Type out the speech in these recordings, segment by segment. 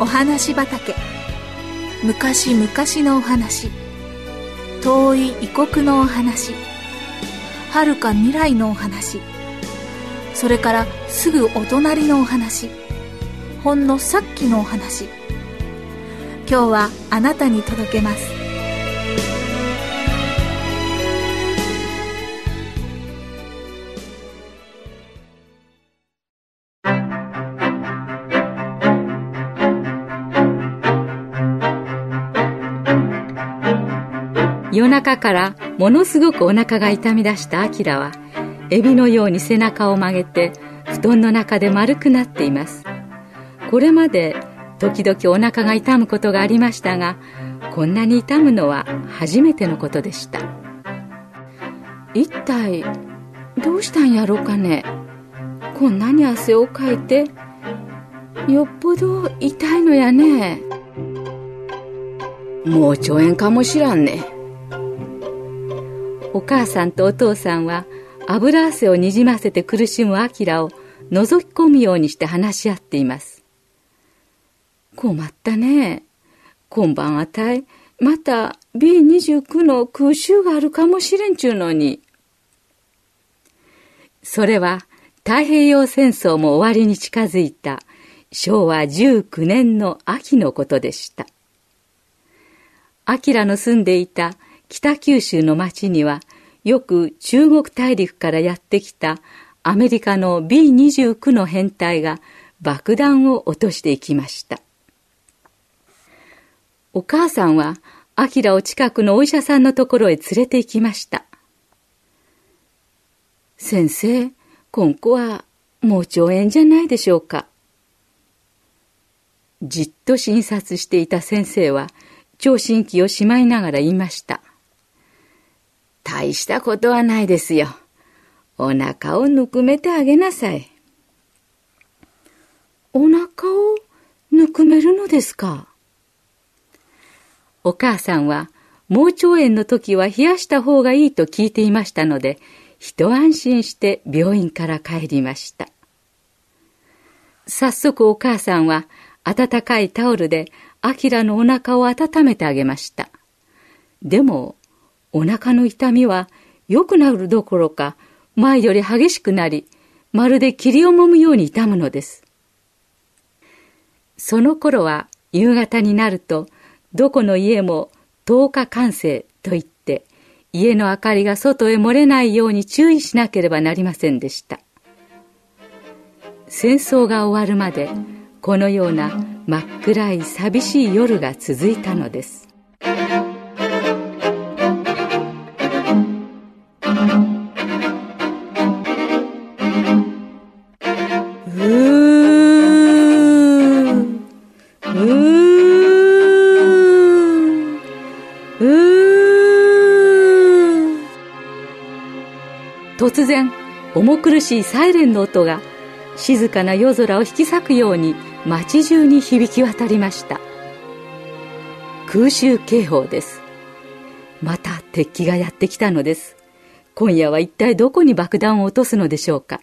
お話畑。昔々のお話。遠い異国のお話。はるか未来のお話。それからすぐお隣のお話。ほんのさっきのお話。今日はあなたに届けます。夜中からものすごくお腹が痛み出したアキラはエビのように背中を曲げて布団の中で丸くなっています。これまで時々お腹が痛むことがありましたがこんなに痛むのは初めてのことでした。一体どうしたんやろうかね。こんなに汗をかいてよっぽど痛いのやね。もう腸炎かもしらんね。お母さんとお父さんは油汗をにじませて苦しむアキラを覗き込むようにして話し合っています。困ったね。今晩あたいまた B29 の空襲があるかもしれんちゅうのに。それは太平洋戦争も終わりに近づいた昭和19年の秋のことでした。明の住んでいた北九州の町にはよく中国大陸からやってきたアメリカの B29 の編隊が爆弾を落としていきました。お母さんはアキラを近くのお医者さんのところへ連れて行きました。先生今後はもう腸炎じゃないでしょうか。じっと診察していた先生は聴診器をしまいながら言いました。大したことはないですよ。お腹をぬくめてあげなさい。お腹をぬくめるのですか？お母さんは盲腸炎の時は冷やした方がいいと聞いていましたので、一安心して病院から帰りました。早速お母さんは温かいタオルでアキラのお腹を温めてあげました。でもお腹の痛みは良くなるどころか前より激しくなり、まるで霧を揉むように痛むのです。その頃は夕方になると、どこの家も10日完成と言って、家の明かりが外へ漏れないように注意しなければなりませんでした。戦争が終わるまで、このような真っ暗い寂しい夜が続いたのです。突然重苦しいサイレンの音が静かな夜空を引き裂くように街中に響き渡りました。空襲警報です。また敵機がやってきたのです。今夜は一体どこに爆弾を落とすのでしょうか。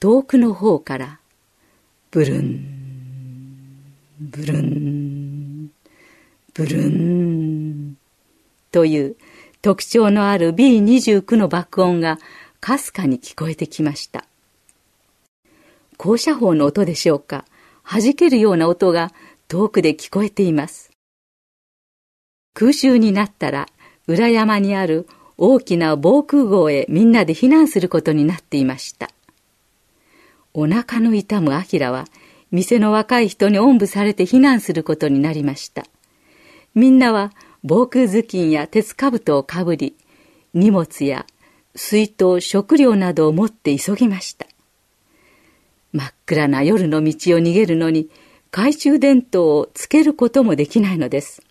遠くの方からブルンブルンブルンという特徴のある B29 の爆音がかすかに聞こえてきました。降車砲の音でしょうか弾けるような音が遠くで聞こえています。空襲になったら裏山にある大きな防空壕へみんなで避難することになっていました。お腹の痛むアキラは店の若い人におんぶされて避難することになりました。みんなは防空頭巾や鉄兜をかぶり、荷物や水筒、食料などを持って急ぎました。真っ暗な夜の道を逃げるのに、懐中電灯をつけることもできないのです。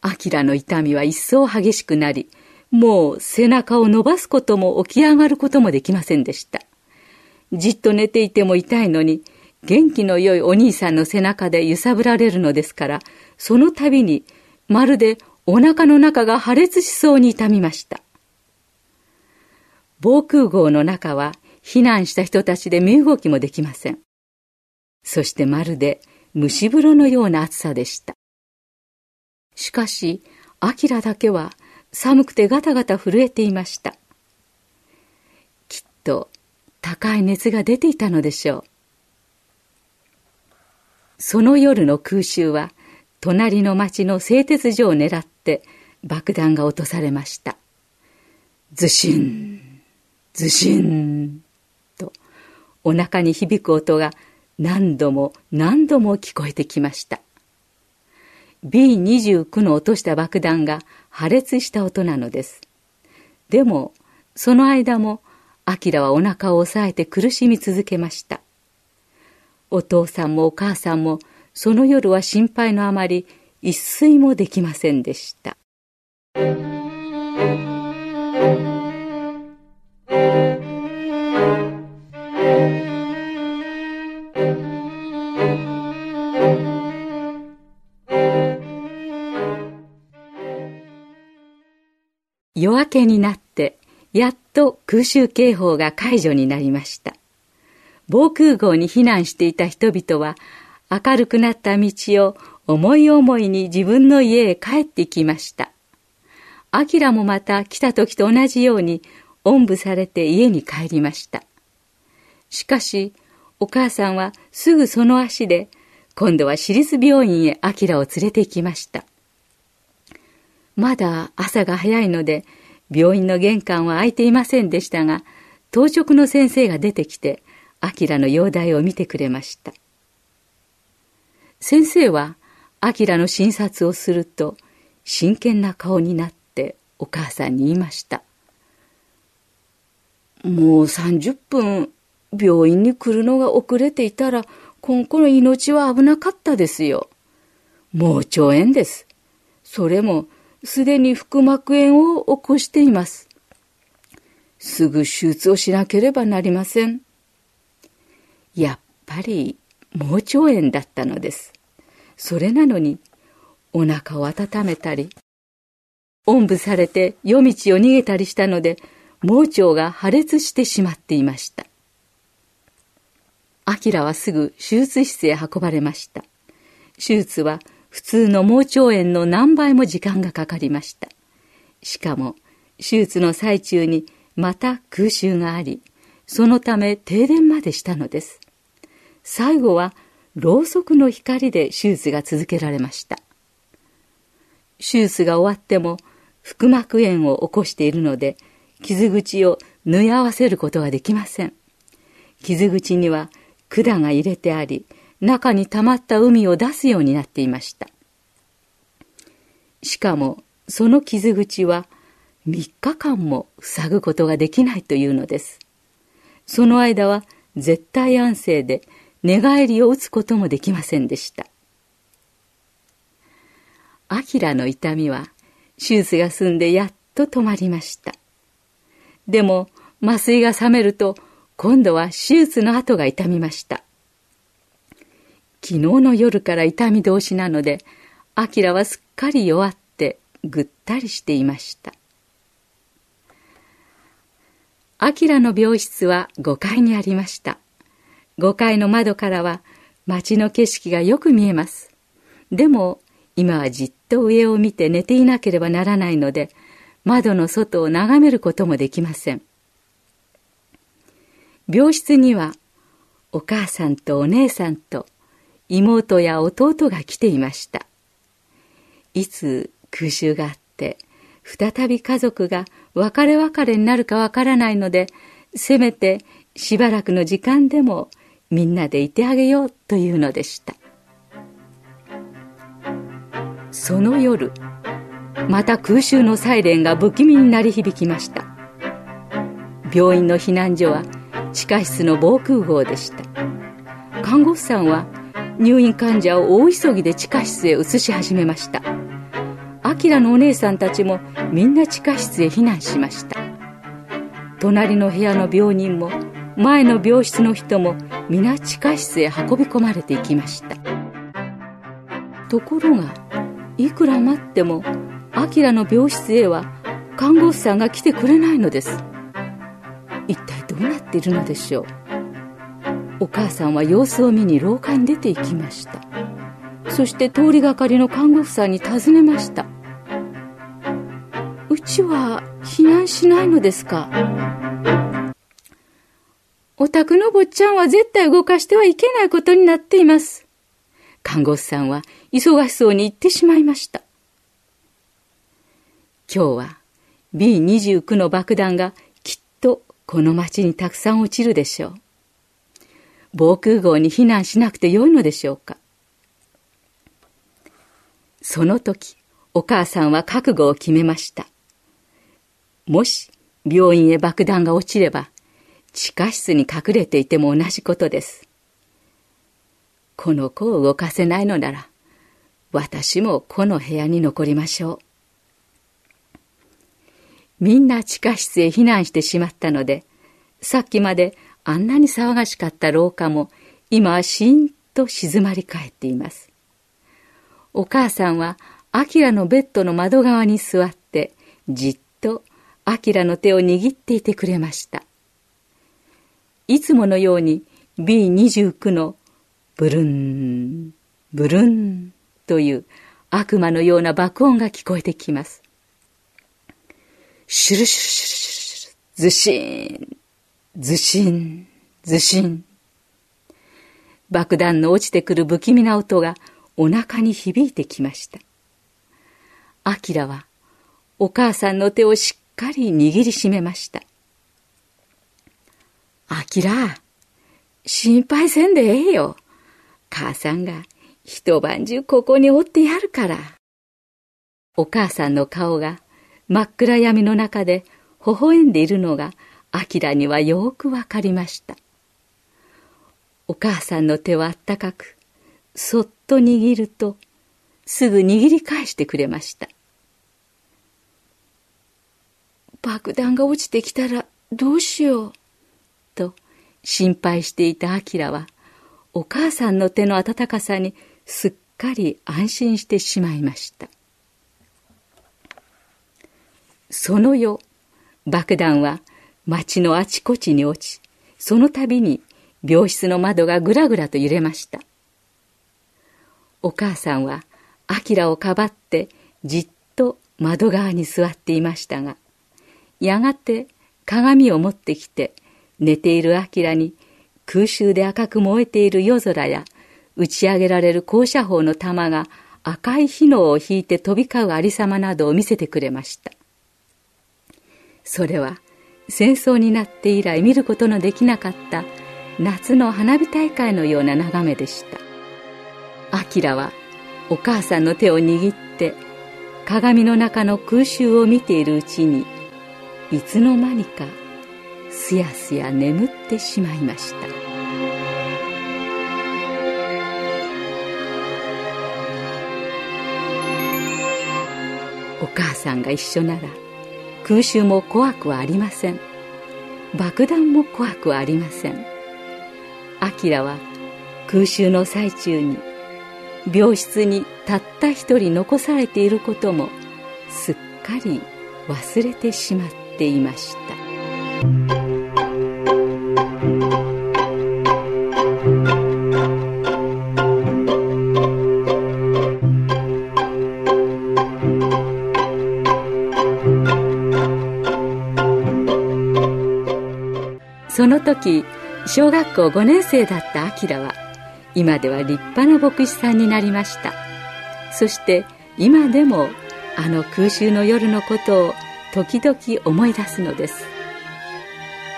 アキラの痛みは一層激しくなり、もう背中を伸ばすことも起き上がることもできませんでした。じっと寝ていても痛いのに、元気の良いお兄さんの背中で揺さぶられるのですから、その度にまるでお腹の中が破裂しそうに痛みました。防空壕の中は避難した人たちで身動きもできません。そしてまるで蒸し風呂のような暑さでした。しかし、アキラだけは寒くてガタガタ震えていました。きっと高い熱が出ていたのでしょう。その夜の空襲は隣の町の製鉄所を狙って爆弾が落とされました。ずしん、ずしんとお腹に響く音が何度も何度も聞こえてきました。B29 の落とした爆弾が破裂した音なのです。でも、その間も、アキラはお腹を押さえて苦しみ続けました。お父さんもお母さんも、その夜は心配のあまり、一睡もできませんでした。夜明けになって、やっと空襲警報が解除になりました。防空壕に避難していた人々は、明るくなった道を思い思いに自分の家へ帰ってきました。アキラもまた来た時と同じように、おんぶされて家に帰りました。しかし、お母さんはすぐその足で、今度は私立病院へアキラを連れて行きました。まだ朝が早いので、病院の玄関は開いていませんでしたが、当直の先生が出てきて、アキラの容体を見てくれました。先生は、アキラの診察をすると、真剣な顔になってお母さんに言いました。もう30分病院に来るのが遅れていたら、この子の命は危なかったですよ。もう腸炎です。それもすでに腹膜炎を起こしています。すぐ手術をしなければなりません。やっぱり盲腸炎だったのです。それなのに、お腹を温めたり、おんぶされて夜道を逃げたりしたので、盲腸が破裂してしまっていました。アキラはすぐ手術室へ運ばれました。手術は普通の盲腸炎の何倍も時間がかかりました。しかも、手術の最中にまた空襲があり、そのため停電までしたのです。最後は、ろうそくの光で手術が続けられました。手術が終わっても、腹膜炎を起こしているので、傷口を縫い合わせることができません。傷口には管が入れてあり、中に溜まった海を出すようになっていました。しかも、その傷口は3日間も塞ぐことができないというのです。その間は絶対安静で寝返りを打つこともできませんでした。アキラの痛みは手術が済んでやっと止まりました。でも麻酔が覚めると今度は手術の後が痛みました。昨日の夜から痛み同士なので、アキラはすっかり弱ってぐったりしていました。アキラの病室は5階にありました。5階の窓からは街の景色がよく見えます。でも今はじっと上を見て寝ていなければならないので、窓の外を眺めることもできません。病室にはお母さんとお姉さんと妹や弟が来ていました。いつ空襲があって、再び家族が別れ別れになるかわからないので、せめてしばらくの時間でもみんなでいてあげようというのでした。その夜、また空襲のサイレンが不気味に鳴り響きました。病院の避難所は地下室の防空壕でした。看護婦さんは入院患者を大急ぎで地下室へ移し始めましたアキラのお姉さんたちもみんな地下室へ避難しました。隣の部屋の病人も前の病室の人も皆地下室へ運び込まれていきました。ところがいくら待ってもアキラの病室へは看護婦さんが来てくれないのです。一体どうなっているのでしょう。お母さんは様子を見に廊下に出て行きました。そして通りがかりの看護婦さんに尋ねました。うちは避難しないのですか？お宅の坊ちゃんは絶対動かしてはいけないことになっています。看護師さんは忙しそうに言ってしまいました。今日は B29 の爆弾がきっとこの町にたくさん落ちるでしょう。防空壕に避難しなくてよいのでしょうか？その時、お母さんは覚悟を決めました。もし病院へ爆弾が落ちれば、地下室に隠れていても同じことです。この子を動かせないのなら、私もこの部屋に残りましょう。みんな地下室へ避難してしまったので、さっきまであんなに騒がしかった廊下も、今はしんと静まり返っています。お母さんは、アキラのベッドの窓側に座って、じっアキラの手を握っていてくれました。いつものように B29 のブルン、ブルンという悪魔のような爆音が聞こえてきます。シュルシュルシュルシュル、ズシーン、ズシン、ズシン。爆弾の落ちてくる不気味な音がお腹に響いてきました。アキラはお母さんの手をしっかり握りしめました。あきら、心配せんでええよ。母さんが一晩中ここにおってやるから。お母さんの顔が真っ暗闇の中で微笑んでいるのがアキラにはよくわかりました。お母さんの手はあったかく、そっと握ると、すぐ握り返してくれました。爆弾が落ちてきたらどうしよう。と心配していたアキラは、お母さんの手の温かさにすっかり安心してしまいました。その夜、爆弾は町のあちこちに落ち、その度に病室の窓がぐらぐらと揺れました。お母さんは、アキラをかばってじっと窓側に座っていましたが、やがて鏡を持ってきて寝ているアキラに空襲で赤く燃えている夜空や打ち上げられる高射砲の弾が赤い火のを引いて飛び交うありさまなどを見せてくれました。それは戦争になって以来見ることのできなかった夏の花火大会のような眺めでした。アキラはお母さんの手を握って鏡の中の空襲を見ているうちにいつの間にかすやすや眠ってしまいました。お母さんが一緒なら空襲も怖くはありません。爆弾も怖くはありません。アキラは空襲の最中に病室にたった一人残されていることもすっかり忘れてしまった。ていました。その時小学校5年生だったアキラは今では立派な牧師さんになりました。そして今でもあの空襲の夜のことを時々思い出すのです。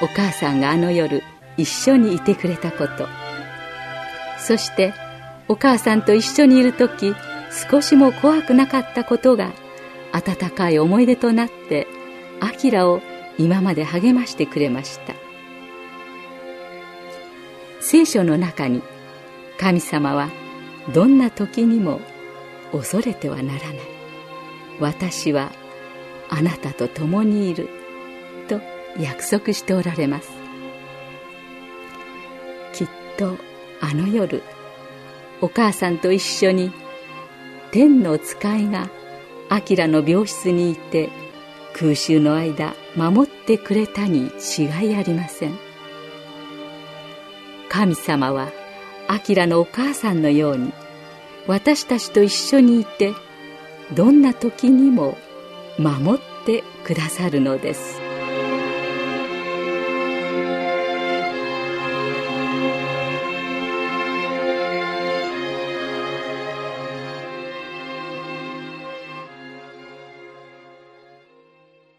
お母さんがあの夜一緒にいてくれたこと。そしてお母さんと一緒にいる時少しも怖くなかったことが温かい思い出となってアキラを今まで励ましてくれました。聖書の中に神様はどんな時にも恐れてはならない。私はあなたと共にいる。と約束しておられます。きっとあの夜お母さんと一緒に天の使いがアキラの病室にいて空襲の間守ってくれたに違いありません。神様はアキラのお母さんのように私たちと一緒にいてどんな時にも守ってくださるのです。